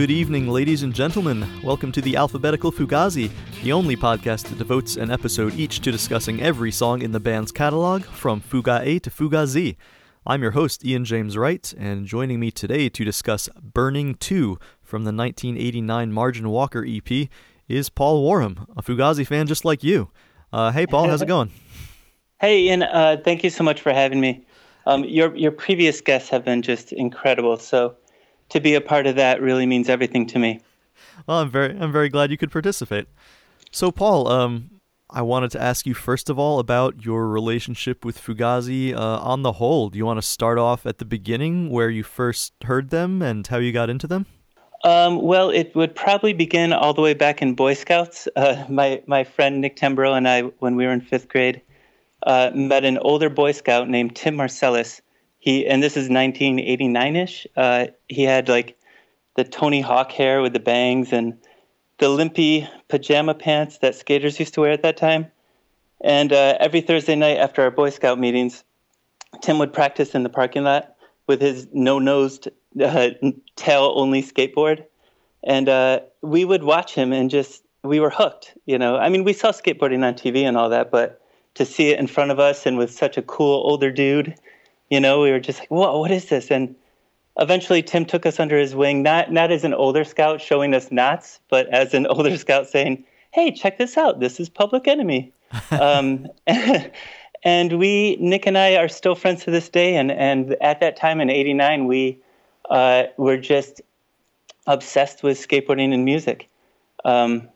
Good evening, ladies and gentlemen. Welcome to the Alphabetical Fugazi, the only podcast that devotes an episode each to discussing every song in the band's catalog, from Fuga A to Fuga Z. I'm your host, Ian James Wright, and joining me today to discuss Burning Too from the 1989 Margin Walker EP is Paul Warham, a Fugazi fan just like you. Uh, hey, Paul, how's it going? Hey, Ian, uh, thank you so much for having me. Um, your, your previous guests have been just incredible, so to be a part of that really means everything to me. Well, I'm very I'm very glad you could participate. So, Paul, um, I wanted to ask you first of all about your relationship with Fugazi uh, on the whole. Do you want to start off at the beginning where you first heard them and how you got into them? Um, well, it would probably begin all the way back in Boy Scouts. Uh, my my friend Nick Tamburo and I, when we were in fifth grade, uh, met an older Boy Scout named Tim Marcellus, he and this is 1989ish. Uh, he had like the Tony Hawk hair with the bangs and the limpy pajama pants that skaters used to wear at that time. And uh, every Thursday night after our Boy Scout meetings, Tim would practice in the parking lot with his no-nosed uh, tail-only skateboard, and uh, we would watch him and just we were hooked. You know, I mean, we saw skateboarding on TV and all that, but to see it in front of us and with such a cool older dude you know, we were just like, "Whoa, what is this?" And eventually, Tim took us under his wing, not not as an older scout showing us knots, but as an older scout saying, "Hey, check this out. This is Public Enemy." um, and we, Nick and I, are still friends to this day. And and at that time in '89, we uh, were just obsessed with skateboarding and music. Um,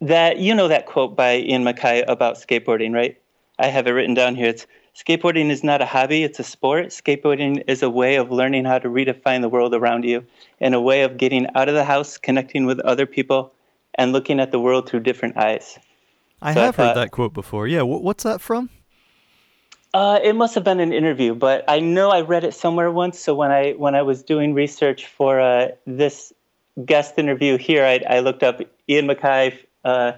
that you know that quote by Ian MacKaye about skateboarding, right? I have it written down here. It's Skateboarding is not a hobby, it's a sport. Skateboarding is a way of learning how to redefine the world around you and a way of getting out of the house, connecting with other people, and looking at the world through different eyes. I so have I thought, heard that quote before. Yeah, what's that from? Uh, it must have been an interview, but I know I read it somewhere once. So when I when I was doing research for uh, this guest interview here, I, I looked up Ian MacKaye uh,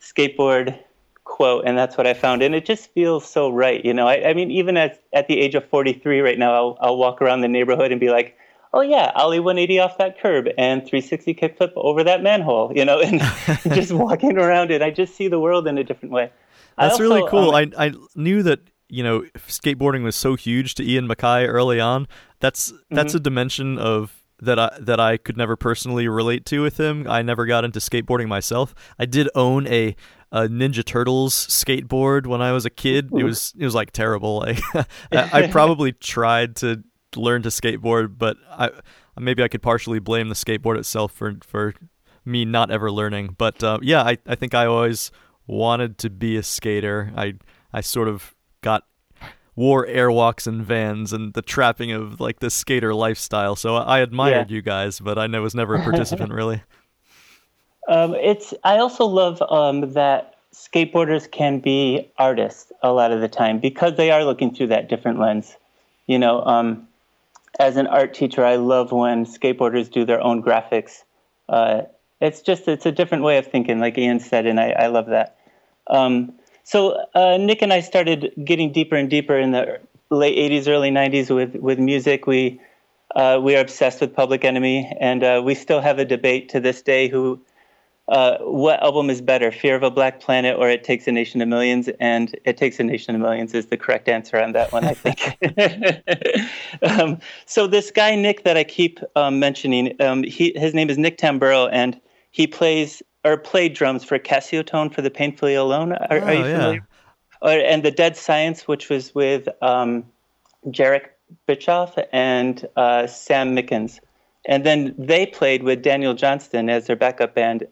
skateboard quote, and that's what I found. And it just feels so right. You know, I, I mean, even at, at the age of 43 right now, I'll, I'll walk around the neighborhood and be like, oh yeah, Ollie 180 off that curb and 360 kickflip over that manhole, you know, and just walking around it. I just see the world in a different way. That's also, really cool. Um, I, I knew that, you know, skateboarding was so huge to Ian MacKaye early on. That's, that's mm-hmm. a dimension of that I that I could never personally relate to with him. I never got into skateboarding myself. I did own a a Ninja Turtles skateboard when I was a kid. It was it was like terrible. Like I probably tried to learn to skateboard, but I maybe I could partially blame the skateboard itself for for me not ever learning. But uh, yeah, I I think I always wanted to be a skater. I I sort of got wore airwalks and vans and the trapping of like the skater lifestyle. So I admired yeah. you guys, but I was never a participant really. Um, it's. I also love um, that skateboarders can be artists a lot of the time because they are looking through that different lens. You know, um, as an art teacher, I love when skateboarders do their own graphics. Uh, it's just it's a different way of thinking, like Ian said, and I, I love that. Um, so uh, Nick and I started getting deeper and deeper in the late '80s, early '90s with with music. We uh, we are obsessed with Public Enemy, and uh, we still have a debate to this day who uh, what album is better, Fear of a Black Planet or It Takes a Nation of Millions? And It Takes a Nation of Millions is the correct answer on that one, I think. um, so this guy Nick that I keep um, mentioning, um, he, his name is Nick Tamburo, and he plays or played drums for Casiotone for the Painfully Alone. Are, oh, are you familiar? Yeah. Or, and the Dead Science, which was with um, Jherek Bischoff and uh, Sam Mickens. And then they played with Daniel Johnston as their backup band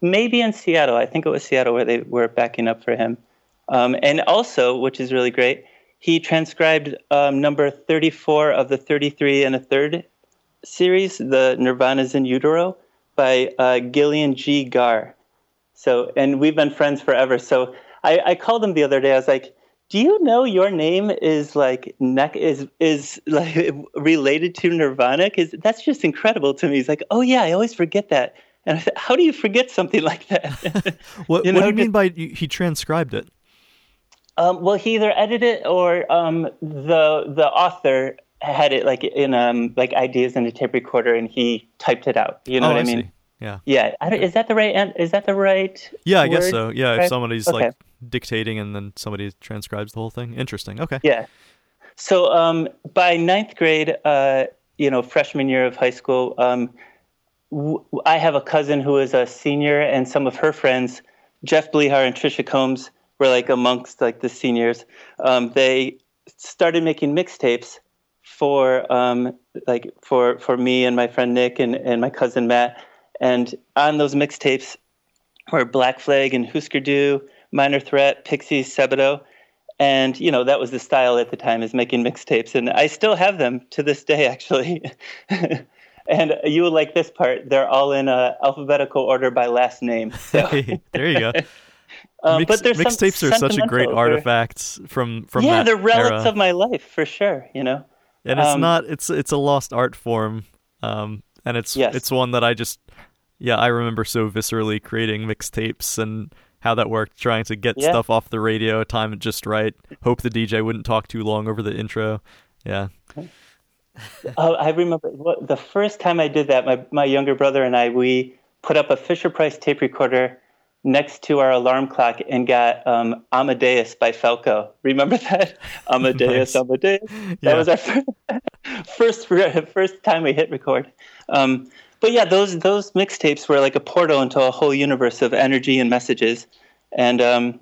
maybe in Seattle. I think it was Seattle where they were backing up for him. Um, and also, which is really great, he transcribed um, number 34 of the 33 and a third series, the Nirvana's in Utero, by uh, Gillian G. Gaar. So, and we've been friends forever. So I, I called him the other day. I was like, "Do you know your name is like neck is is like related to Nirvana? Because that's just incredible to me." He's like, "Oh yeah, I always forget that." And I said, how do you forget something like that? what, you know, what, do you mean by he transcribed it? Um, well, he either edited it or um, the the author had it like in um like ideas in a tape recorder, and he typed it out. You know oh, what I, I mean? see. Yeah. Yeah. I don't- is that the right? Is that the right? Yeah, I guess so. Yeah, if somebody's Okay. like dictating and then somebody transcribes the whole thing. Interesting. Okay. Yeah. So um, by ninth grade, uh, you know, freshman year of high school, um, w- I have a cousin who is a senior, and some of her friends, Jeff Blehar and Trisha Combs, were like amongst like the seniors. Um, they started making mixtapes for um, like for for me and my friend Nick and, and my cousin Matt. And on those mixtapes were Black Flag and Husker Du, Minor Threat, Pixies, Sebadoh and you know that was the style at the time is making mixtapes and i still have them to this day actually and you will like this part they're all in uh, alphabetical order by last name so, there you go. Mix- but there's mixtapes are such a great sentimental- artifact from from yeah they're relics era. of my life for sure you know and it's um, not it's it's a lost art form um and it's Yes. it's one that i just yeah i remember so viscerally creating mixtapes and how that worked trying to get Yeah. stuff off the radio time it just right hope the dj wouldn't talk too long over the intro yeah Oh, I remember what, the first time I did that. My my younger brother and I we put up a Fisher Price tape recorder next to our alarm clock and got um, Amadeus by Falco. Remember that Amadeus, Nice. Amadeus. That Yeah. was our first first first time we hit record. Um, but yeah, those those mixtapes were like a portal into a whole universe of energy and messages, and um,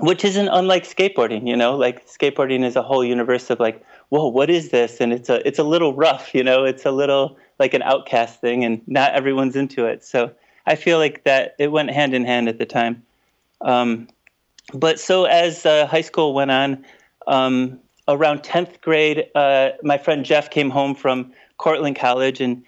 which isn't unlike skateboarding. You know, like skateboarding is a whole universe of like, whoa, what is this? And it's a it's a little rough. You know, it's a little like an outcast thing, and not everyone's into it. So I feel like that it went hand in hand at the time. Um, but so as uh, high school went on, um, around 10th grade, uh, my friend Jeff came home from Cortland College, and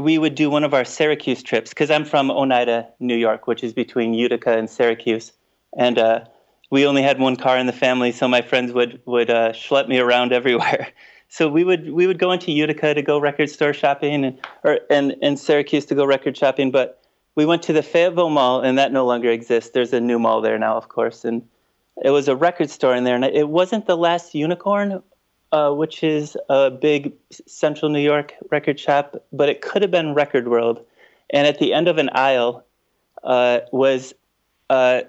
we would do one of our Syracuse trips because I'm from Oneida, New York, which is between Utica and Syracuse, and uh, we only had one car in the family, so my friends would would uh, schlep me around everywhere. So we would we would go into Utica to go record store shopping, and or and, and Syracuse to go record shopping, but we went to the Fayetteville Mall, and that no longer exists. There's a new mall there now, of course, and it was a record store in there, and it wasn't the Last Unicorn, uh, which is a big Central New York record shop, but it could have been Record World. And at the end of an aisle uh, was uh,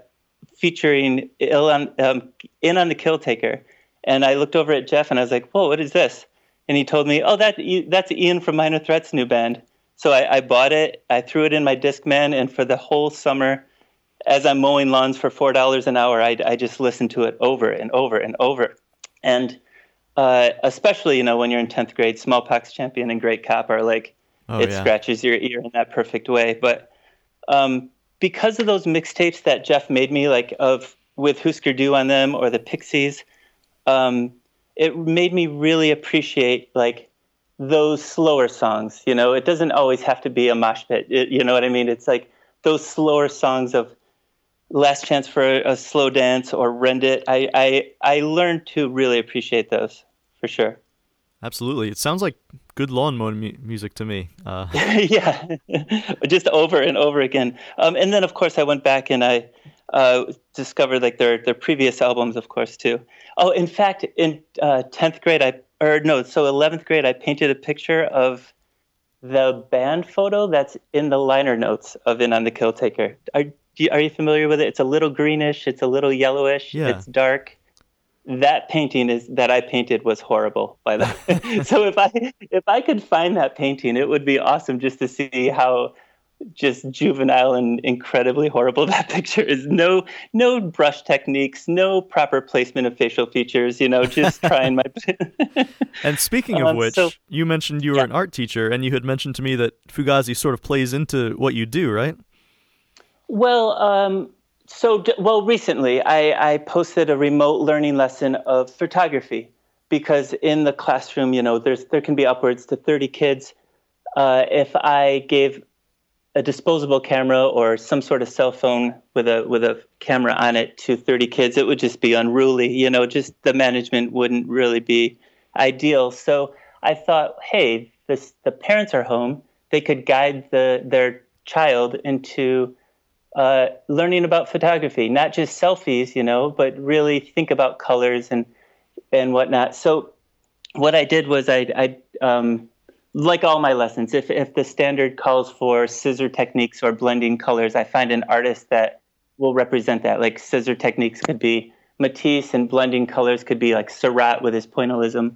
featuring Ill on, um, In on the Kill Taker, and I looked over at Jeff and I was like, "Whoa, what is this?" And he told me, "Oh, that that's Ian from Minor Threat's new band." So I, I bought it, I threw it in my Discman, and for the whole summer, as I'm mowing lawns for four dollars an hour, I, I just listened to it over and over and over. And uh, especially, you know, when you're in tenth grade, Smallpox Champion and Great Cop are like Oh, it yeah. scratches your ear in that perfect way. But um, because of those mixtapes that Jeff made me, like of with Husker Du on them or the Pixies, um, it made me really appreciate like those slower songs. You know, it doesn't always have to be a mosh pit. It, you know what I mean? It's like those slower songs of Last Chance for a, a Slow Dance or Rend It. I, I I learned to really appreciate those for sure. Absolutely. It sounds like good lawn mowing mu- music to me. Uh, yeah, just over and over again. Um, and then, of course, I went back and I uh, discovered like their their previous albums, of course, too. Oh, in fact, in uh, tenth grade, I or no, so eleventh grade, I painted a picture of the band photo that's in the liner notes of "In on the Kill Taker." Are you, are you familiar with it? It's a little greenish. It's a little yellowish. Yeah. It's dark that painting is that I painted was horrible by the way. so if I if I could find that painting, it would be awesome just to see how just juvenile and incredibly horrible that picture is. No no brush techniques, no proper placement of facial features, you know, just trying my and speaking of Um, which, so- you mentioned you were Yeah. an art teacher, and you had mentioned to me that Fugazi sort of plays into what you do, right? Well, um, so well, recently I, I posted a remote learning lesson of photography because in the classroom, you know, there's there can be upwards to 30 kids. Uh, if I gave a disposable camera or some sort of cell phone with a with a camera on it to 30 kids, it would just be unruly. You know, just the management wouldn't really be ideal. So I thought, hey, this the parents are home. They could guide the their child into uh, learning about photography, not just selfies, you know, but really think about colors and and whatnot. So what I did was I, I um, like all my lessons, if if the standard calls for scissor techniques or blending colors, I find an artist that will represent that. Like scissor techniques could be Matisse, and blending colors could be like Seurat with his pointillism.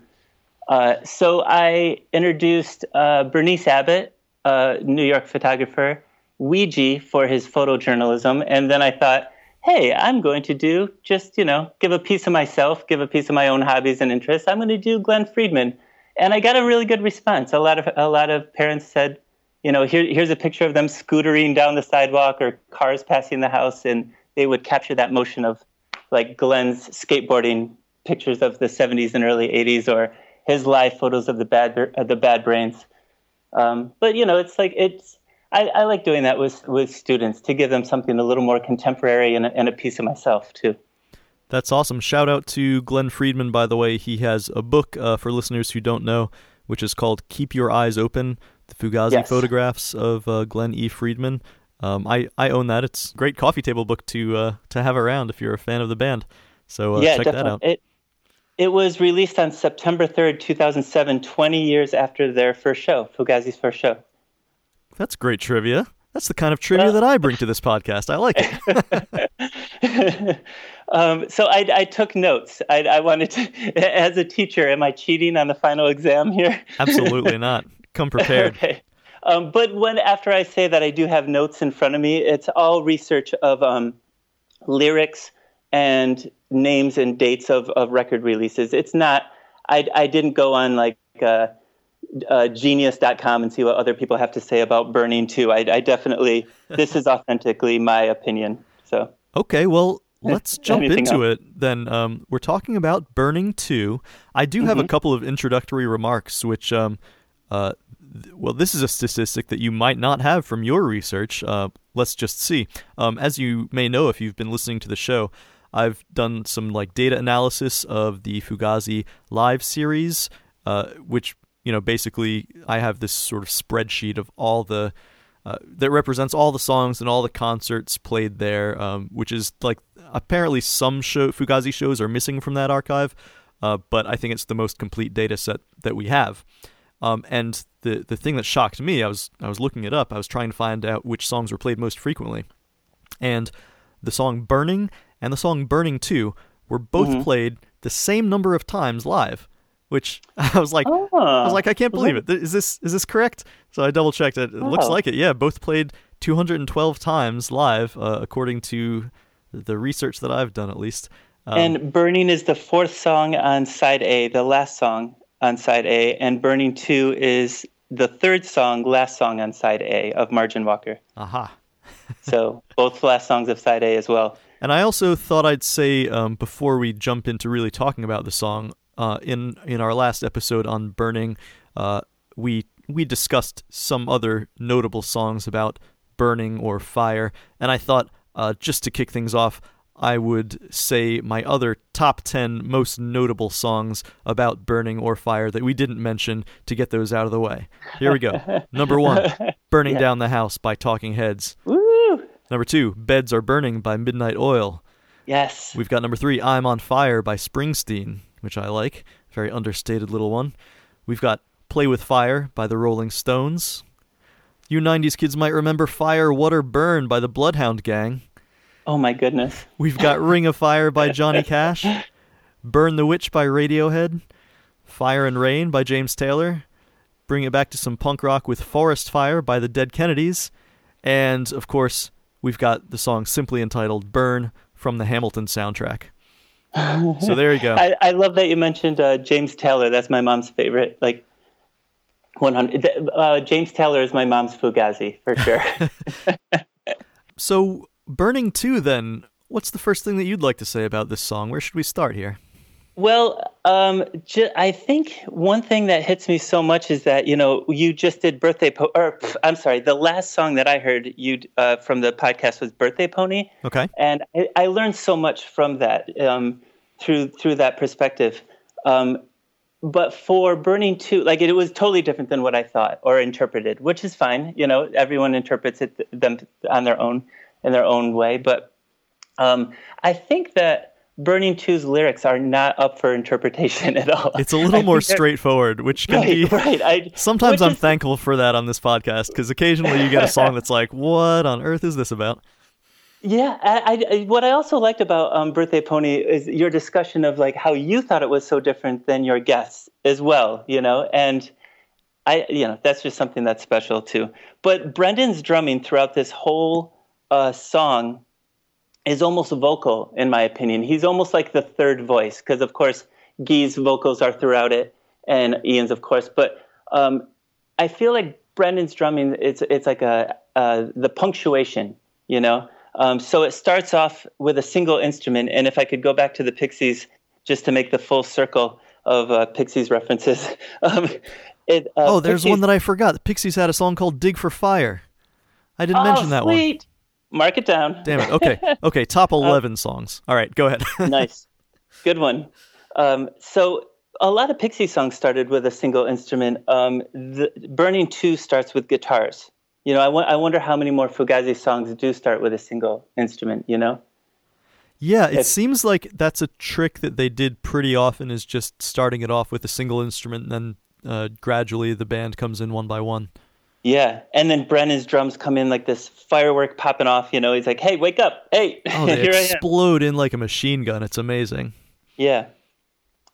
Uh, so I introduced uh, Berenice Abbott, a New York photographer, Weegee for his photojournalism, and then I thought, hey, I'm going to do just you know give a piece of myself, give a piece of my own hobbies and interests. I'm going to do Glen Friedman, and I got a really good response. A lot of a lot of parents said, you know, here, here's a picture of them scootering down the sidewalk or cars passing the house, and they would capture that motion of like Glen's skateboarding pictures of the 70s and early 80s, or his live photos of the bad uh, the bad brains. Um, but you know, it's like it's I, I, like doing that with with students to give them something a little more contemporary and a, and a piece of myself too. That's awesome. Shout out to Glen Friedman, by the way. He has a book uh, for listeners who don't know, which is called "Keep Your Eyes Open: The Fugazi yes. Photographs of uh, Glen E. Friedman." Um, I I own that. It's a great coffee table book to uh, to have around if you're a fan of the band. So uh, yeah, check definitely. that out. It, it was released on September 3rd, 2007, 20 years after their first show, Fugazi's first show. That's great trivia. That's the kind of trivia well, that I bring to this podcast. I like it. um, so I, I, took notes. I, I, wanted to, as a teacher, am I cheating on the final exam here? Absolutely not. Come prepared. okay. Um, but when after I say that I do have notes in front of me, it's all research of um, lyrics and names and dates of, of record releases. It's not. I, I didn't go on like. Uh, uh, genius.com and see what other people have to say about Burning too. I, I definitely, this is authentically my opinion. So okay, well, let's jump into else? it then. Um, we're talking about Burning too. I do have mm-hmm. a couple of introductory remarks, which, um, uh, th- well, this is a statistic that you might not have from your research. Uh, let's just see. Um, as you may know if you've been listening to the show, I've done some like data analysis of the Fugazi live series, uh, which you know, basically, I have this sort of spreadsheet of all the uh, that represents all the songs and all the concerts played there, um, which is like apparently some show Fugazi shows are missing from that archive, uh, but I think it's the most complete data set that we have. Um, and the the thing that shocked me, I was I was looking it up. I was trying to find out which songs were played most frequently, and the song "Burning" and the song "Burning Too" were both mm-hmm. played the same number of times live which I was like, I was like, I can't believe it. Is this is this correct? So I double checked it. It oh. looks like it. Yeah, both played 212 times live, uh, according to the research that I've done, at least. Um, and "Burning" is the fourth song on side A, the last song on side A, and "Burning Too is the third song, last song on side A of Margin Walker. Aha. so both last songs of side A as well. And I also thought I'd say um, before we jump into really talking about the song, uh, in in our last episode on burning, uh, we we discussed some other notable songs about burning or fire, and I thought uh, just to kick things off, I would say my other top 10 most notable songs about burning or fire that we didn't mention to get those out of the way. Here we go. Number one, Burning yeah. Down the House by Talking Heads. Woo! Number two, Beds Are Burning by Midnight Oil. Yes. We've got number three, I'm on Fire by Springsteen which I like. Very understated little one. We've got Play with Fire by the Rolling Stones. You 90s kids might remember Fire, Water, Burn by the Bloodhound Gang. Oh my goodness. We've got Ring of Fire by Johnny Cash. Burn the Witch by Radiohead. Fire and Rain by James Taylor. Bring it back to some punk rock with Forest Fire by the Dead Kennedys. And, of course, we've got the song simply entitled Burn from the Hamilton soundtrack so there you go. I, I love that you mentioned uh, James Taylor. That's my mom's favorite. Like 100. Uh, James Taylor is my mom's Fugazi for sure. so Burning Too then, what's the first thing that you'd like to say about this song? Where should we start here? Well, um, j- I think one thing that hits me so much is that you know you just did birthday po- or I'm sorry, the last song that I heard you uh, from the podcast was Birthday Pony. Okay, and I, I learned so much from that um, through through that perspective. Um, but for Burning Too, like it, it, was totally different than what I thought or interpreted, which is fine. You know, everyone interprets it them on their own in their own way. But um, I think that Burning Too's lyrics are not up for interpretation at all. It's a little more straightforward, which can right, be. Right. I, Sometimes I'm is, thankful for that on this podcast because occasionally you get a song that's like, "What on earth is this about?" Yeah, I, I, what I also liked about um, Birthday Pony is your discussion of like how you thought it was so different than your guests as well, you know, and I, you know, that's just something that's special too. But Brendan's drumming throughout this whole uh, song is almost vocal, in my opinion. He's almost like the third voice because, of course, Guy's vocals are throughout it, and Ian's, of course. But um, I feel like Brendan's drumming, it's it's like a uh, the punctuation, you know. Um, so it starts off with a single instrument, and if I could go back to the Pixies just to make the full circle of uh, Pixies references. um, it, uh, oh, there's Pixies, one that I forgot. The Pixies had a song called "Dig for Fire." I didn't oh, mention that sweet. Mark it down. Damn it. Okay. Okay. Top 11 songs. All right. Go ahead. nice. Good one. Um, so a lot of Pixie songs started with a single instrument. Um, the, Burning Too starts with guitars. You know, I, w- I wonder how many more Fugazi songs do start with a single instrument, you know? Yeah, it seems like that's a trick that they did pretty often is just starting it off with a single instrument and then uh, gradually the band comes in one by one. Yeah, and then Brendan's drums come in like this firework popping off. You know, he's like, "Hey, wake up! Hey, oh, they explode in like a machine gun. It's amazing." Yeah,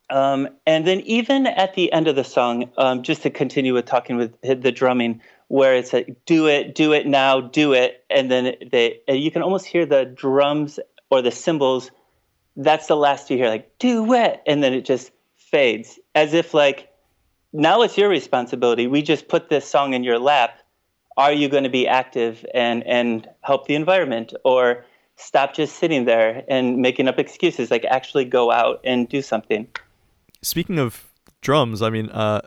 um, and then even at the end of the song, um, just to continue with talking with the drumming, where it's like, "Do it, do it now, do it," and then they, you can almost hear the drums or the cymbals. That's the last you hear, like "Do it," and then it just fades, as if like now it's your responsibility. We just put this song in your lap. Are you going to be active and, and help the environment? Or stop just sitting there and making up excuses? Like actually go out and do something. Speaking of drums, I mean, uh,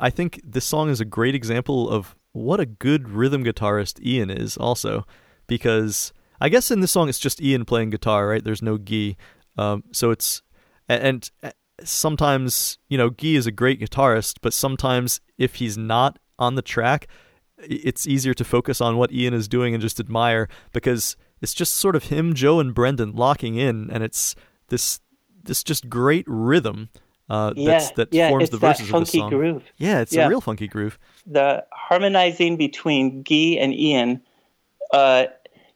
I think this song is a great example of what a good rhythm guitarist Ian is, also. Because I guess in this song it's just Ian playing guitar, right? There's no Guy. Um, so it's. and, and sometimes you know Guy is a great guitarist, but sometimes if he's not on the track, it's easier to focus on what Ian is doing and just admire because it's just sort of him, Joe, and Brendan locking in, and it's this this just great rhythm uh, yeah, that yeah, forms the verses that funky of the song. Groove. Yeah, it's yeah. a real funky groove. The harmonizing between Guy and Ian. Uh,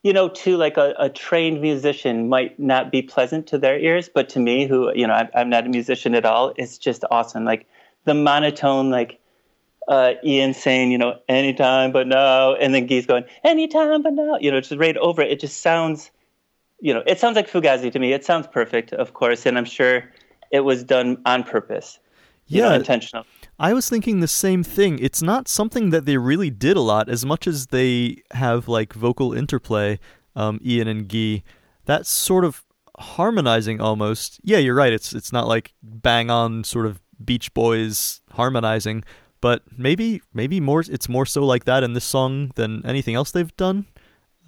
you know, to like a, a, trained musician might not be pleasant to their ears, but to me, who you know, I'm, I'm not a musician at all, it's just awesome. Like the monotone, like uh, Ian saying, you know, anytime but now, and then Guy's going, anytime but now, you know, just right over it. It just sounds, you know, it sounds like Fugazi to me. It sounds perfect, of course, and I'm sure it was done on purpose. Yeah, know, intentional. I was thinking the same thing. It's not something that they really did a lot, as much as they have like vocal interplay, um, Ian and Guy. That's sort of harmonizing almost. Yeah, you're right. It's it's not like bang on sort of Beach Boys harmonizing, but maybe maybe more. It's more so like that in this song than anything else they've done.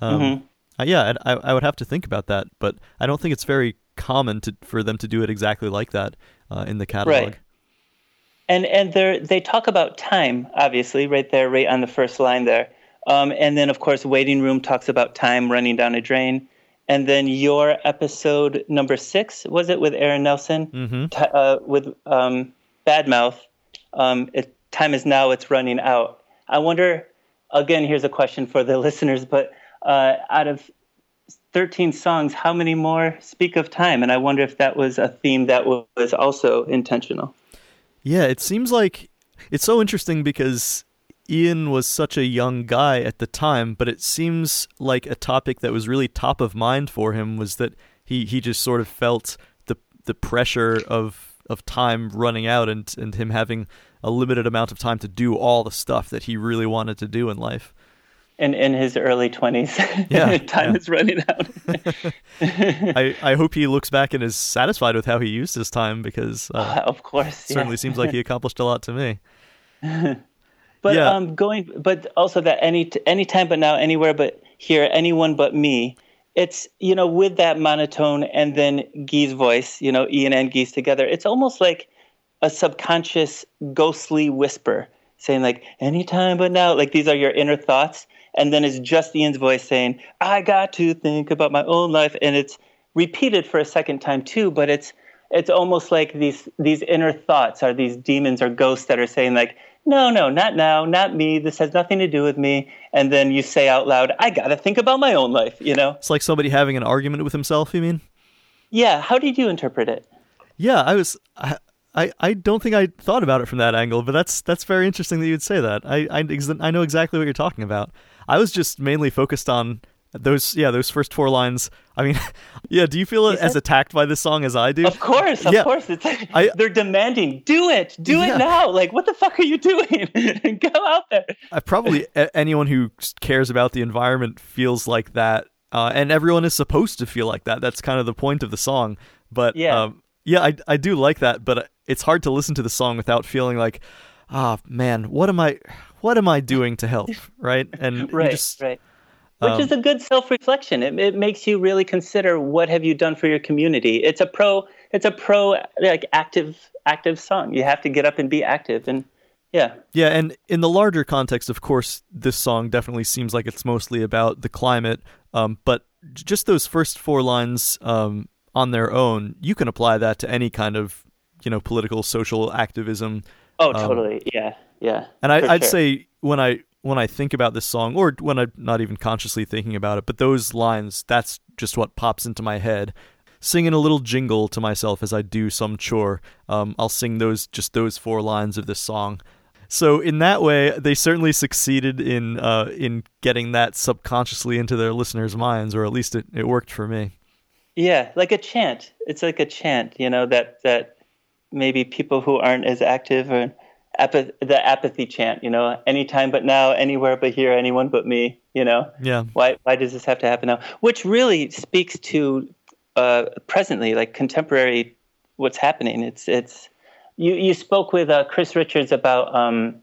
Um, mm-hmm. uh, yeah, I, I would have to think about that, but I don't think it's very common to for them to do it exactly like that uh, in the catalog. Right and and they they talk about time obviously right there right on the first line there. Um, and then of course waiting room talks about time running down a drain. And then your episode number six was it with aaron nelson? Mm-hmm. T- uh, with um, badmouth um, it, time is now it's running out. I wonder again here's a question for the listeners but uh, out of 13 songs how many more speak of time? And i wonder if that was a theme that was also intentional yeah, it seems like it's so interesting because Ian was such a young guy at the time, but it seems like a topic that was really top of mind for him was that he, he just sort of felt the the pressure of of time running out and and him having a limited amount of time to do all the stuff that he really wanted to do in life. In in his early twenties, yeah, time yeah. is running out. I, I hope he looks back and is satisfied with how he used his time because uh, of course certainly seems like he accomplished a lot to me. but yeah. um, going, but also that any any time but now, anywhere but here, anyone but me. It's you know with that monotone and then Guy's voice, you know Ian and Guy's together. It's almost like a subconscious ghostly whisper saying like anytime but now. Like these are your inner thoughts and then it's just Ian's voice saying, "I got to think about my own life," and it's repeated for a second time too. But it's it's almost like these these inner thoughts are these demons or ghosts that are saying like, no, no, not now, not me. This has nothing to do with me. And then you say out loud, I got to think about my own life. You know, it's like somebody having an argument with himself. You mean? Yeah. How did you interpret it? Yeah, I was. I, I, I don't think I thought about it from that angle, but that's that's very interesting that you'd say that. I I, I know exactly what you're talking about. I was just mainly focused on those yeah those first four lines. I mean, yeah. Do you feel as attacked by this song as I do? Of course, of yeah. course. It's like, I, they're demanding, do it, do yeah. it now. Like, what the fuck are you doing? Go out there. I probably anyone who cares about the environment feels like that, uh, and everyone is supposed to feel like that. That's kind of the point of the song. But yeah, um, yeah, I I do like that, but it's hard to listen to the song without feeling like, ah, oh, man, what am I, what am I doing to help, right? And right, just, right. Which um, is a good self-reflection. It, it makes you really consider what have you done for your community. It's a pro, it's a pro like active active song. You have to get up and be active and yeah. Yeah, and in the larger context, of course, this song definitely seems like it's mostly about the climate. Um, but just those first four lines um, on their own, you can apply that to any kind of you know political social activism. Oh, um, totally. Yeah, yeah. And I, would sure. say when I when I think about this song, or when I'm not even consciously thinking about it, but those lines, that's just what pops into my head. Singing a little jingle to myself as I do some chore. Um, I'll sing those just those four lines of this song. So in that way, they certainly succeeded in uh, in getting that subconsciously into their listeners' minds, or at least it, it worked for me. Yeah, like a chant. It's like a chant, you know, that that maybe people who aren't as active or apath- the apathy chant, you know, anytime but now, anywhere but here, anyone but me, you know. Yeah. Why why does this have to happen now? Which really speaks to uh, presently, like contemporary, what's happening. It's it's you you spoke with uh, Chris Richards about um,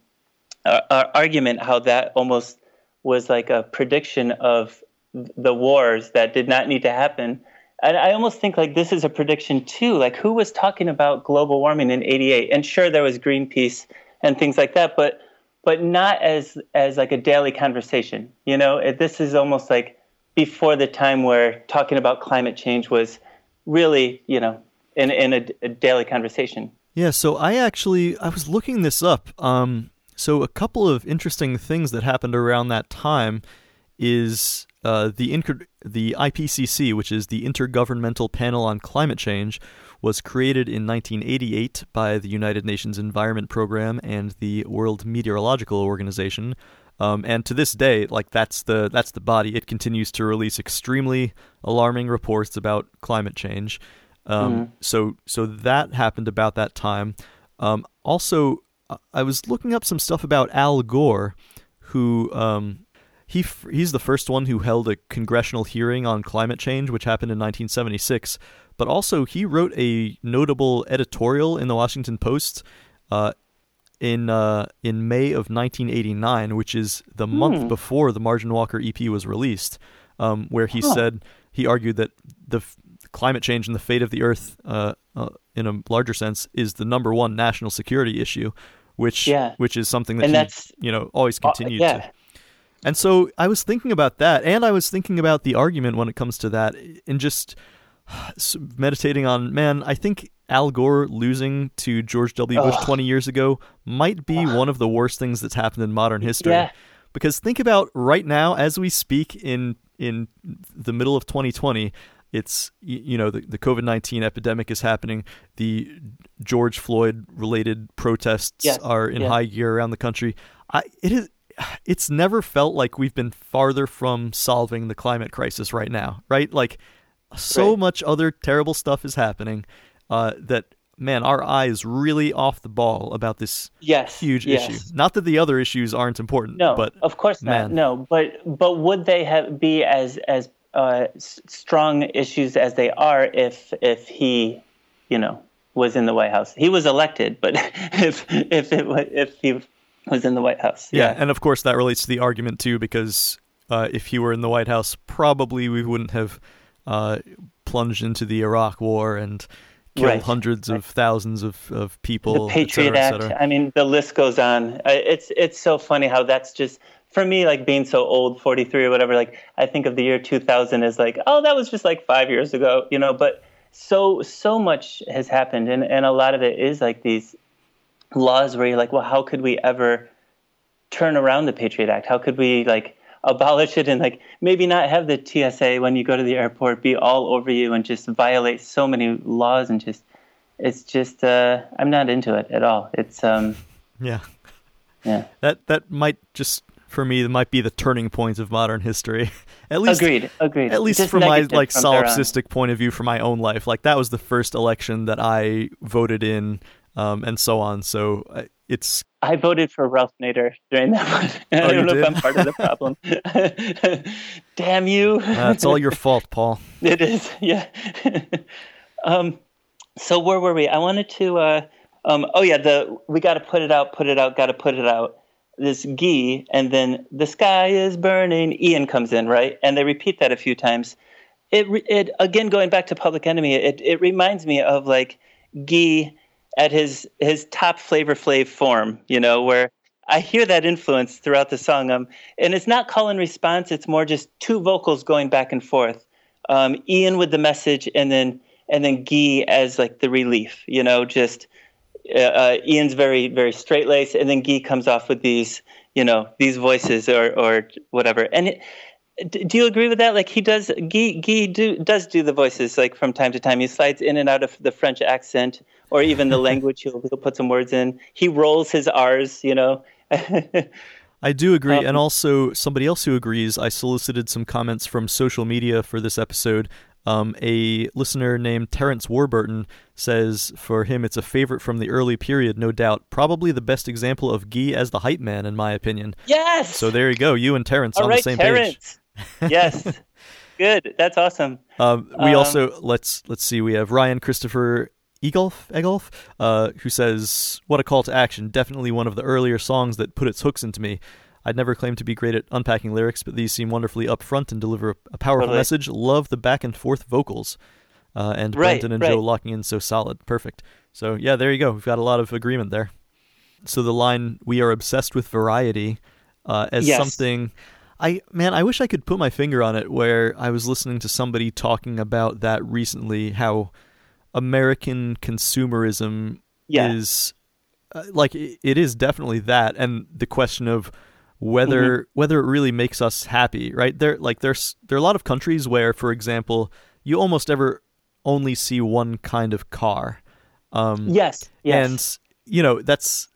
our, our argument how that almost was like a prediction of the wars that did not need to happen and I almost think like this is a prediction too. Like who was talking about global warming in '88? And sure, there was Greenpeace and things like that, but but not as as like a daily conversation. You know, it, this is almost like before the time where talking about climate change was really, you know, in in a, a daily conversation. Yeah. So I actually I was looking this up. Um, so a couple of interesting things that happened around that time is uh, the the IPCC, which is the Intergovernmental Panel on Climate Change, was created in 1988 by the United Nations Environment Program and the World Meteorological Organization. Um, and to this day, like that's the that's the body. It continues to release extremely alarming reports about climate change. Um, mm-hmm. So so that happened about that time. Um, also, I was looking up some stuff about Al Gore, who um, he he's the first one who held a congressional hearing on climate change, which happened in 1976. But also, he wrote a notable editorial in the Washington Post uh, in uh, in May of 1989, which is the hmm. month before the Margin Walker EP was released, um, where he huh. said he argued that the f- climate change and the fate of the Earth, uh, uh in a larger sense, is the number one national security issue, which yeah. which is something that and he, that's, you know always continued yeah. to and so I was thinking about that, and I was thinking about the argument when it comes to that, and just meditating on, man, I think Al Gore losing to George W. Bush Ugh. 20 years ago might be Ugh. one of the worst things that's happened in modern history. Yeah. Because think about right now, as we speak in in the middle of 2020, it's you know the, the covid-19 epidemic is happening the george floyd related protests yes. are in high gear around the country I, it is it's never felt like we've been farther from solving the climate crisis right now, right? Like so right. much other terrible stuff is happening uh, that man, our eye is really off the ball about this yes, huge yes. issue. Not that the other issues aren't important, no, but of course man. not. No, but but would they have be as as uh, strong issues as they are if if he, you know, was in the White House? He was elected, but if if it if he was in the White House. Yeah. yeah, and of course that relates to the argument too, because uh, if he were in the White House, probably we wouldn't have uh, plunged into the Iraq War and killed right. hundreds right. of thousands of, of people. The Patriot et cetera, et Act. I mean, the list goes on. It's it's so funny how that's just for me, like being so old, 43 or whatever, like I think of the year 2000 as like, oh, that was just like five years ago, you know. But so so much has happened, and and a lot of it is like these laws where you're like, well, how could we ever turn around the Patriot Act? How could we like abolish it and like maybe not have the TSA when you go to the airport be all over you and just violate so many laws and just it's just uh, I'm not into it at all. It's um yeah yeah that that might just for me that might be the turning point of modern history. at least agreed agreed. At least just from my like solipsistic point of view for my own life. Like that was the first election that I voted in um, and so on. So uh, it's. I voted for Ralph Nader during that one. Oh, I don't know did? if I'm part of the problem. Damn you! That's all your fault, Paul. It is, yeah. um, so where were we? I wanted to. Uh, um, oh yeah, the we got to put it out, put it out, got to put it out. This gee, and then the sky is burning. Ian comes in, right, and they repeat that a few times. It it again going back to Public Enemy. It it reminds me of like Guy at his his top Flavor Flav form, you know, where I hear that influence throughout the song. Um, and it's not call and response; it's more just two vocals going back and forth. Um, Ian with the message, and then and then Guy as like the relief, you know, just uh, uh, Ian's very very straight laced, and then Guy comes off with these, you know, these voices or or whatever. And it, do you agree with that? Like he does, Guy, Guy do, does do the voices like from time to time. He slides in and out of the French accent or even the language. He'll, he'll put some words in. He rolls his R's, you know. I do agree, Um, and also somebody else who agrees. I solicited some comments from social media for this episode. Um, a listener named Terrence Warburton says for him it's a favorite from the early period, no doubt. Probably the best example of Guy as the hype man, in my opinion. yes. So there you go, you and Terrence All on right, the same page. Yes. Good. That's awesome. Um, we Um, also let's let's see. We have Ryan Christopher Egolf Egolf, uh, who says, "What a call to action! Definitely one of the earlier songs that put its hooks into me. I'd never claimed to be great at unpacking lyrics, but these seem wonderfully upfront and deliver a, a powerful Totally. message. Love the back and forth vocals, uh, and Right, Brendan and right. Joe locking in so solid, perfect. So yeah, there you go. We've got a lot of agreement there. So the line "We are obsessed with variety" uh, as Yes. something. I man, I wish I could put my finger on it. Where I was listening to somebody talking about that recently, how American consumerism Yeah. is uh, like it, it is definitely that, and the question of whether Mm-hmm. whether it really makes us happy, right? There, like there's there are a lot of countries where, for example, you almost ever only see one kind of car. Um, Yes. Yes. and you know that's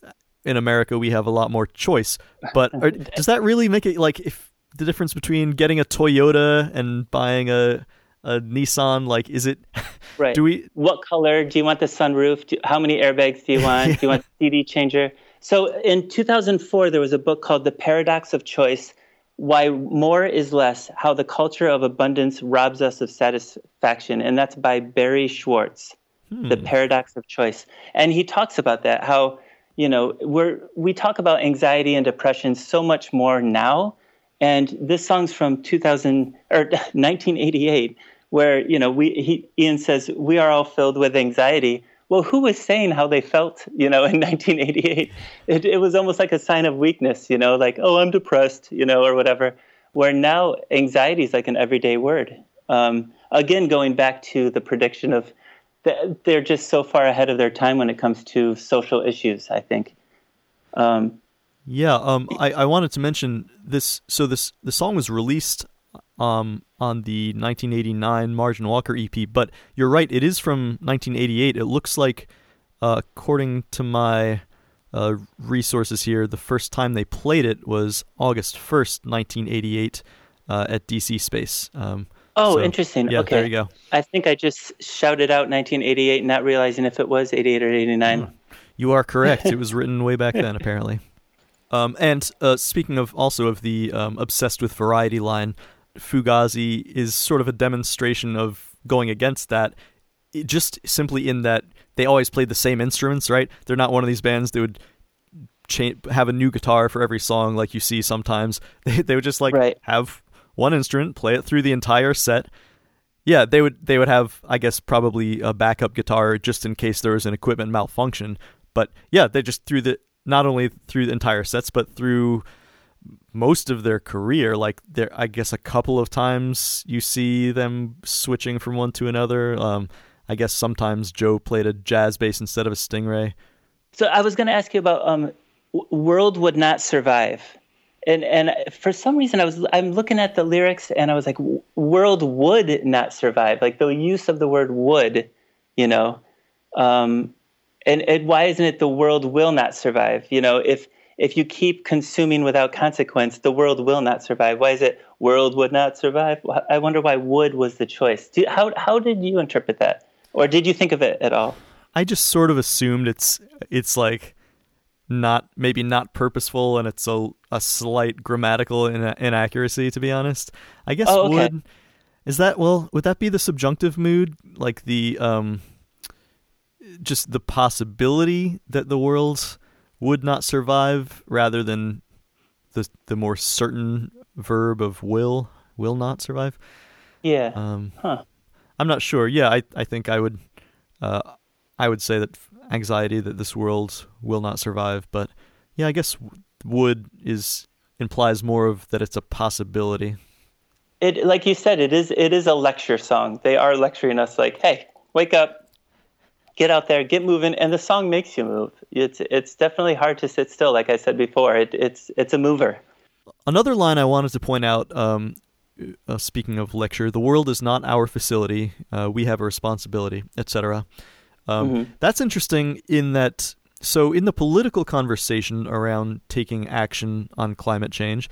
in America we have a lot more choice. But are, does that really make it like if the difference between getting a Toyota and buying a a Nissan like is it? right. Do we? what color do you want the sunroof do, how many airbags do you want do you want the cd changer so in 2004 there was a book called the paradox of choice why more is less how the culture of abundance robs us of satisfaction and that's by barry schwartz the hmm. paradox of choice and he talks about that how you know we're we talk about anxiety and depression so much more now. And this song's from 2000 or 1988 where you know we he, ian says we are all filled with anxiety. Well who was saying how they felt you know in 1988 it, it was almost like a sign of weakness you know like oh i'm depressed you know or whatever. Where now anxiety is like an everyday word. Um, again going back to the prediction of they're just so far ahead of their time when it comes to social issues i think um, Yeah. Um. I I wanted to mention this. So this the song was released um on the 1989 Margin Walker EP, but you're right. It is from 1988. It looks like, uh, according to my uh, resources here, the first time they played it was August 1st, 1988, uh, at DC Space. Um, oh so, interesting Yeah, okay there you go. I think I just shouted out 1988, not realizing if it was 88 or 89. You are correct. it was written way back then, apparently. Um, and uh, speaking of also of the um, obsessed with variety line, Fugazi is sort of a demonstration of going against that. It just simply in that they always played the same instruments, right? They're not one of these bands that would cha- have a new guitar for every song like you see sometimes. They they would just like Right. have one instrument, play it through the entire set. Yeah, they would they would have I guess probably a backup guitar just in case there was an equipment malfunction. But yeah, they just through the not only through the entire sets but through most of their career. Like there, I guess a couple of times you see them switching from one to another. Um, I guess sometimes Joe played a jazz bass instead of a stingray. So I was going to ask you about um, "World Would Not Survive," and and for some reason I was I'm looking at the lyrics and I was like, "World would not survive." Like the use of the word "would," you know, um, and, and why isn't it the world will not survive? You know, if if you keep consuming without consequence, the world will not survive. Why is it world would not survive? I wonder why would was the choice. Do, how how did you interpret that? or did you think of it at all? I just sort of assumed it's it's like not maybe not purposeful and it's a a slight grammatical in- inaccuracy to be honest. I guess oh, okay. would is that well would that be the subjunctive mood like the um just the possibility that the world would not survive rather than the the more certain verb of will will not survive. Yeah. Um, huh. I'm not sure. Yeah, I I think I would uh, I would say that anxiety that this world will not survive, but yeah, I guess would is implies more of that it's a possibility. It like you said, it is it is a lecture song. They are lecturing us like, "Hey, wake up. Get out there, get moving." And the song makes you move. It's it's definitely hard to sit still like I said before. It, it's it's a mover. Another line I wanted to point out um, uh, speaking of lecture, the world is not our facility. Uh, we have a responsibility, etc. Um, mm-hmm. That's interesting in that. So, in the political conversation around taking action on climate change,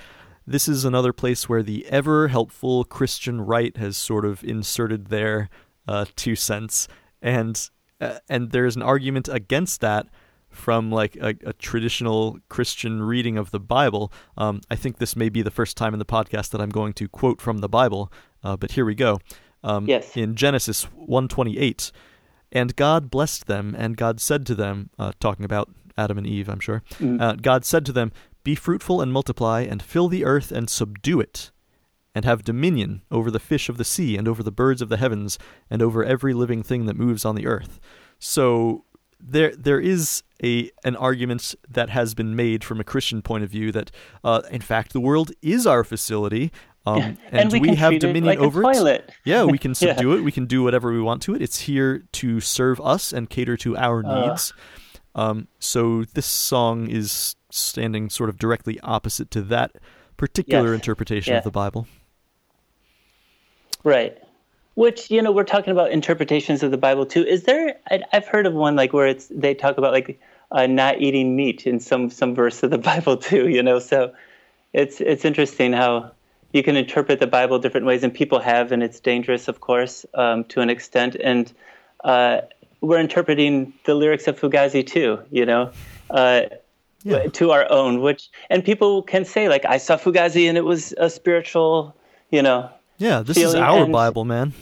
this is another place where the ever helpful Christian right has sort of inserted their uh, two cents, and uh, and there's an argument against that from like a, a, traditional Christian reading of the Bible. Um, I think this may be the first time in the podcast that I'm going to quote from the Bible, uh, but here we go. Um, yes. In Genesis 128, and God blessed them, and God said to them, uh, talking about Adam and Eve, I'm sure. Mm. Uh, God said to them, "Be fruitful and multiply, and fill the earth and subdue it." And have dominion over the fish of the sea, and over the birds of the heavens, and over every living thing that moves on the earth. So there there is a an argument that has been made from a Christian point of view that uh, in fact the world is our facility. Um, yeah. and, and, we, we have dominion it like over it. Yeah, we can subdue yeah. it. We can do whatever we want to it. It's here to serve us and cater to our uh. needs. Um, so this song is standing sort of directly opposite to that particular yes. interpretation yeah. of the Bible. Right which you know we're talking about interpretations of the bible too is there I, have heard of one like where it's they talk about like uh, not eating meat in some some verse of the bible too you know so it's it's interesting how you can interpret the bible different ways and people have and it's dangerous of course um, to an extent and uh, we're interpreting the lyrics of fugazi too you know uh, yeah. to our own which and people can say like i saw fugazi and it was a spiritual you know yeah, this is our Bible, man.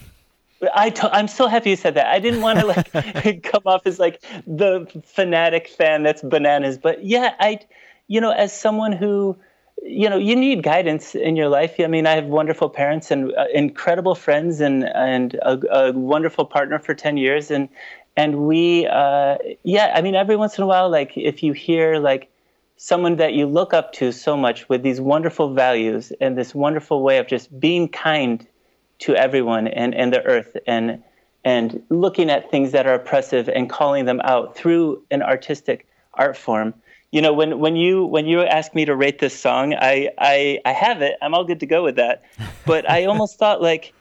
I t- I'm so happy you said that. I didn't want to like come off as like the fanatic fan that's bananas, but yeah, I, you know, as someone who, you know, you need guidance in your life. I mean, I have wonderful parents and uh, incredible friends and and a, a, wonderful partner for ten years, and and we, uh, yeah, I mean, every once in a while, like if you hear like someone that you look up to so much with these wonderful values and this wonderful way of just being kind to everyone and, and the earth and and looking at things that are oppressive and calling them out through an artistic art form. You know, when, when you when you asked me to rate this song, I, I I have it. I'm all good to go with that. But I almost thought like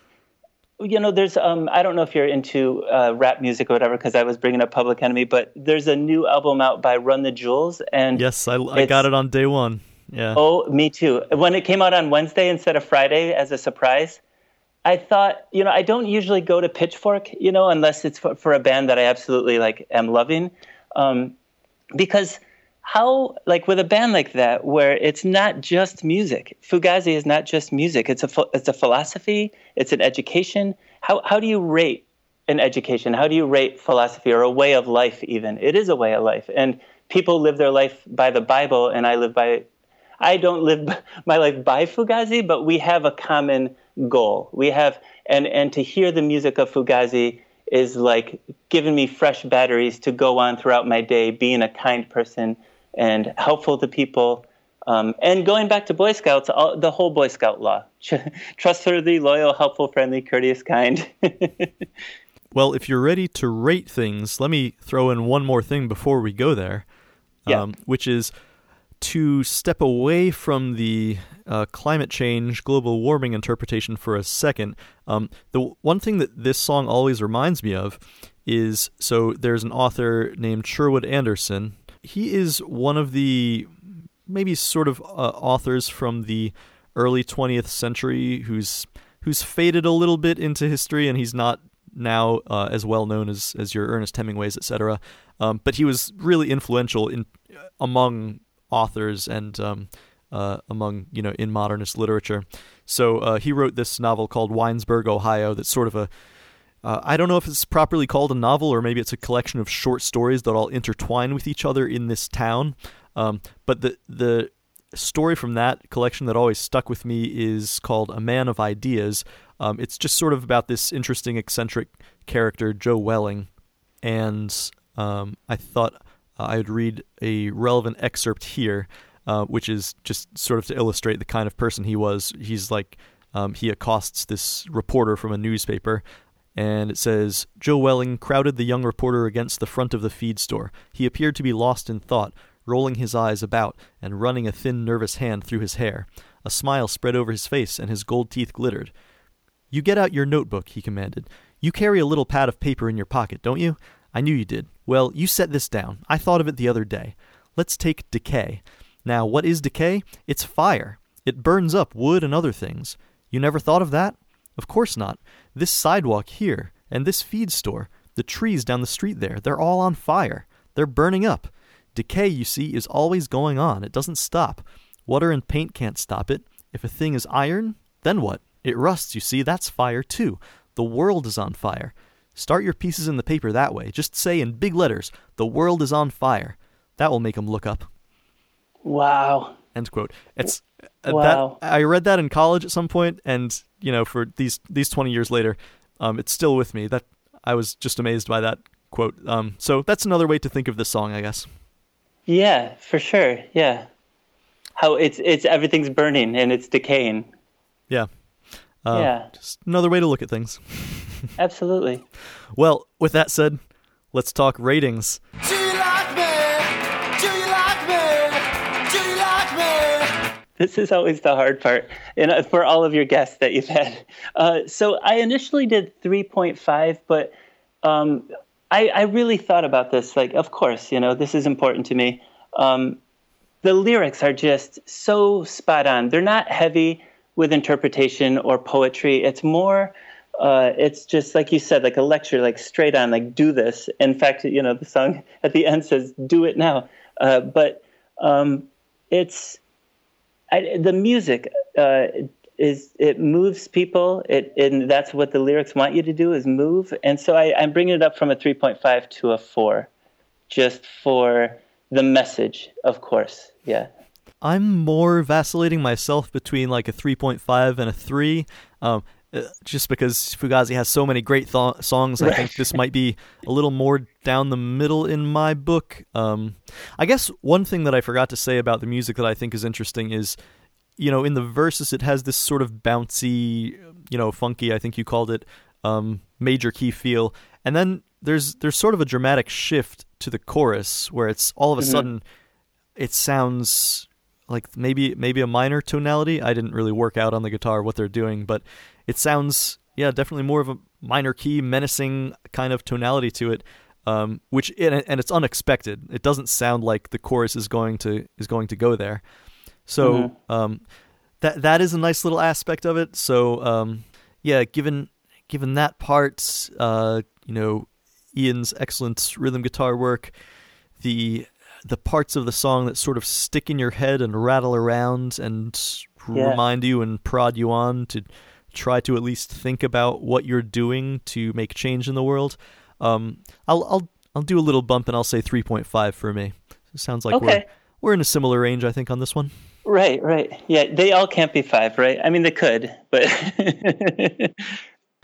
you know, there's um, I don't know if you're into uh, rap music or whatever because I was bringing up Public Enemy, but there's a new album out by Run the Jewels, and yes, I, I got it on day one. Yeah. Oh, me too. When it came out on Wednesday instead of Friday as a surprise, I thought, you know, I don't usually go to Pitchfork, you know, unless it's for, for a band that I absolutely like am loving, um, because how like with a band like that where it's not just music. Fugazi is not just music. It's a it's a philosophy. It's an education. How how do you rate an education? How do you rate philosophy or a way of life even? It is a way of life. And people live their life by the bible and i live by i don't live my life by fugazi but we have a common goal. We have and and to hear the music of fugazi is like giving me fresh batteries to go on throughout my day being a kind person and helpful to people Um, and going back to Boy Scouts, all, the whole Boy Scout law trustworthy, loyal, helpful, friendly, courteous, kind. well, if you're ready to rate things, let me throw in one more thing before we go there, yeah. um, which is to step away from the uh, climate change, global warming interpretation for a second. Um, the one thing that this song always reminds me of is so there's an author named Sherwood Anderson. He is one of the maybe sort of uh, authors from the early 20th century who's who's faded a little bit into history and he's not now uh, as well known as as your Ernest Hemingways etc. Um, but he was really influential in among authors and um, uh, among you know in modernist literature. So uh, he wrote this novel called Winesburg, Ohio. That's sort of a uh, I don't know if it's properly called a novel or maybe it's a collection of short stories that all intertwine with each other in this town. Um, but the the story from that collection that always stuck with me is called A Man of Ideas. Um, it's just sort of about this interesting, eccentric character, Joe Welling, and um, I thought I would read a relevant excerpt here, uh, which is just sort of to illustrate the kind of person he was. He's like um, he accosts this reporter from a newspaper and it says Joe Welling crowded the young reporter against the front of the feed store. He appeared to be lost in thought, rolling his eyes about and running a thin, nervous hand through his hair. A smile spread over his face, and his gold teeth glittered. You get out your notebook, he commanded. You carry a little pad of paper in your pocket, don't you? I knew you did. Well, you set this down. I thought of it the other day. Let's take decay. Now, what is decay? It's fire. It burns up wood and other things. You never thought of that? Of course not. This sidewalk here, and this feed store, the trees down the street there, they're all on fire. They're burning up. Decay, you see, is always going on. It doesn't stop. Water and paint can't stop it. If a thing is iron, then what? It rusts, you see. That's fire, too. The world is on fire. Start your pieces in the paper that way. Just say in big letters, the world is on fire. That will make them look up. Wow. End quote. It's uh, wow. that I read that in college at some point, and you know, for these these twenty years later, um, it's still with me. That I was just amazed by that quote. Um, so that's another way to think of this song, I guess. Yeah, for sure. Yeah, how it's it's everything's burning and it's decaying. Yeah. Uh, yeah. Just another way to look at things. Absolutely. Well, with that said, let's talk ratings. This is always the hard part and for all of your guests that you've had. Uh, so I initially did 3.5, but um, I, I, really thought about this. Like, of course, you know, this is important to me. Um, the lyrics are just so spot on. They're not heavy with interpretation or poetry. It's more, uh, it's just like you said, like a lecture, like straight on, like do this. In fact, you know, the song at the end says, do it now. Uh, but um, it's, I, the music uh, is it moves people. It and that's what the lyrics want you to do is move. And so I, I'm bringing it up from a 3.5 to a four, just for the message, of course. Yeah. I'm more vacillating myself between like a 3.5 and a three. Um, just because Fugazi has so many great th- songs, I think this might be a little more down the middle in my book. Um, I guess one thing that I forgot to say about the music that I think is interesting is, you know, in the verses it has this sort of bouncy, you know, funky. I think you called it um, major key feel, and then there's there's sort of a dramatic shift to the chorus where it's all of a mm-hmm. sudden it sounds like maybe maybe a minor tonality. I didn't really work out on the guitar what they're doing, but it sounds yeah definitely more of a minor key menacing kind of tonality to it um, which and it's unexpected it doesn't sound like the chorus is going to is going to go there so mm-hmm. um, that that is a nice little aspect of it so um, yeah given given that part uh, you know Ian's excellent rhythm guitar work the the parts of the song that sort of stick in your head and rattle around and yeah. remind you and prod you on to try to at least think about what you're doing to make change in the world. Um, I'll I'll I'll do a little bump and I'll say 3.5 for me. It sounds like okay. we're we're in a similar range, I think, on this one. Right, right. Yeah, they all can't be five, right? I mean, they could, but.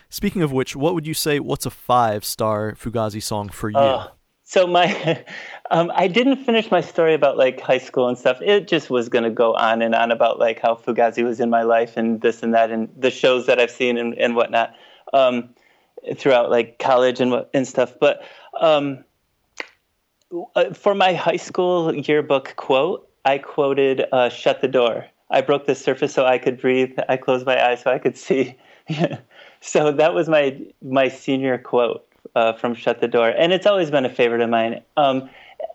Speaking of which, what would you say? What's a five-star Fugazi song for you? Oh, so my um, I didn't finish my story about like high school and stuff. It just was going to go on and on about like how Fugazi was in my life and this and that and the shows that I've seen and, and whatnot um, throughout like college and and stuff. But um, uh, for my high school yearbook quote, I quoted uh, "Shut the door." I broke the surface so I could breathe. I closed my eyes so I could see. so that was my my senior quote uh, from Shut the Door, and it's always been a favorite of mine. Um,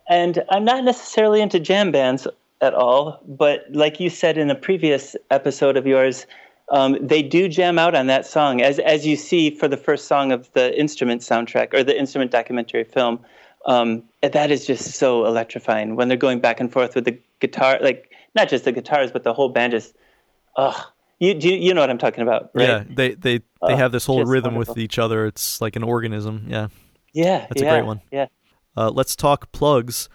and I'm not necessarily into jam bands at all, but like you said in a previous episode of yours, um, they do jam out on that song, as as you see for the first song of the instrument soundtrack or the instrument documentary film. Um, that is just so electrifying when they're going back and forth with the guitar, like not just the guitars, but the whole band. Just, ugh, you do you, you know what I'm talking about, right? Yeah, they they they have this whole rhythm wonderful. with each other. It's like an organism. Yeah. Yeah, that's yeah, a great one. Yeah. Uh, let's talk plugs.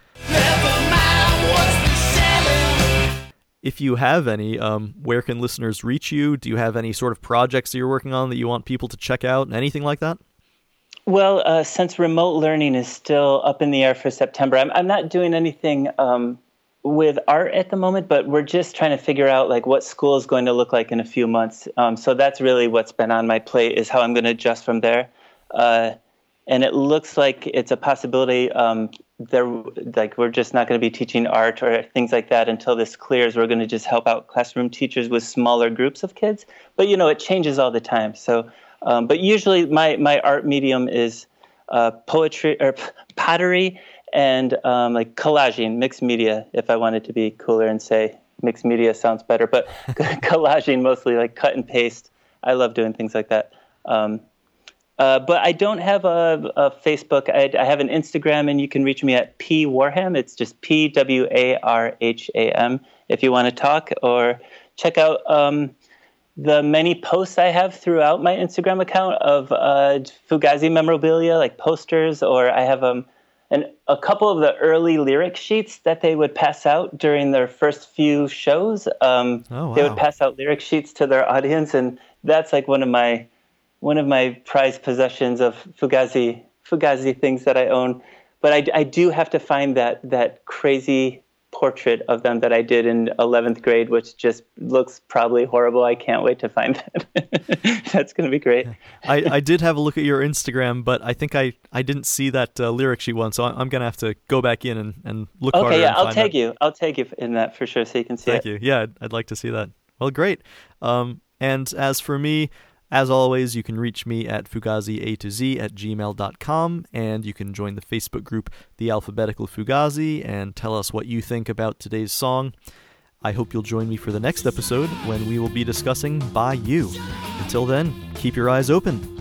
If you have any, um, where can listeners reach you? Do you have any sort of projects that you're working on that you want people to check out? Anything like that? Well, uh, since remote learning is still up in the air for September, I'm, I'm not doing anything um, with art at the moment, but we're just trying to figure out like what school is going to look like in a few months. Um, so that's really what's been on my plate is how I'm going to adjust from there. Uh, and it looks like it's a possibility. Um, there, like we're just not going to be teaching art or things like that until this clears. We're going to just help out classroom teachers with smaller groups of kids. But you know, it changes all the time. So, um, but usually my my art medium is uh, poetry or pottery and um, like collaging, mixed media. If I wanted to be cooler and say mixed media sounds better, but collaging mostly like cut and paste. I love doing things like that. Um, uh, but I don't have a, a Facebook. I, I, have an Instagram, and you can reach me at p warham. It's just p w a r h a m. If you want to talk or check out um, the many posts I have throughout my Instagram account of uh, Fugazi memorabilia, like posters, or I have um, and a couple of the early lyric sheets that they would pass out during their first few shows. Um, oh, wow. They would pass out lyric sheets to their audience, and that's like one of my one of my prized possessions of Fugazi Fugazi things that I own. But I, I do have to find that that crazy portrait of them that I did in 11th grade, which just looks probably horrible. I can't wait to find that. That's going to be great. I, I did have a look at your Instagram, but I think I, I didn't see that uh, lyric sheet one, so I'm going to have to go back in and, and look okay, yeah, I'll take that. you. I'll take you in that for sure so you can see Thank it. you. Yeah, I'd, I'd like to see that. Well, great. Um, and as for me, as always, you can reach me at fugazi to z at gmail.com, and you can join the Facebook group The Alphabetical Fugazi and tell us what you think about today's song. I hope you'll join me for the next episode when we will be discussing By You. Until then, keep your eyes open.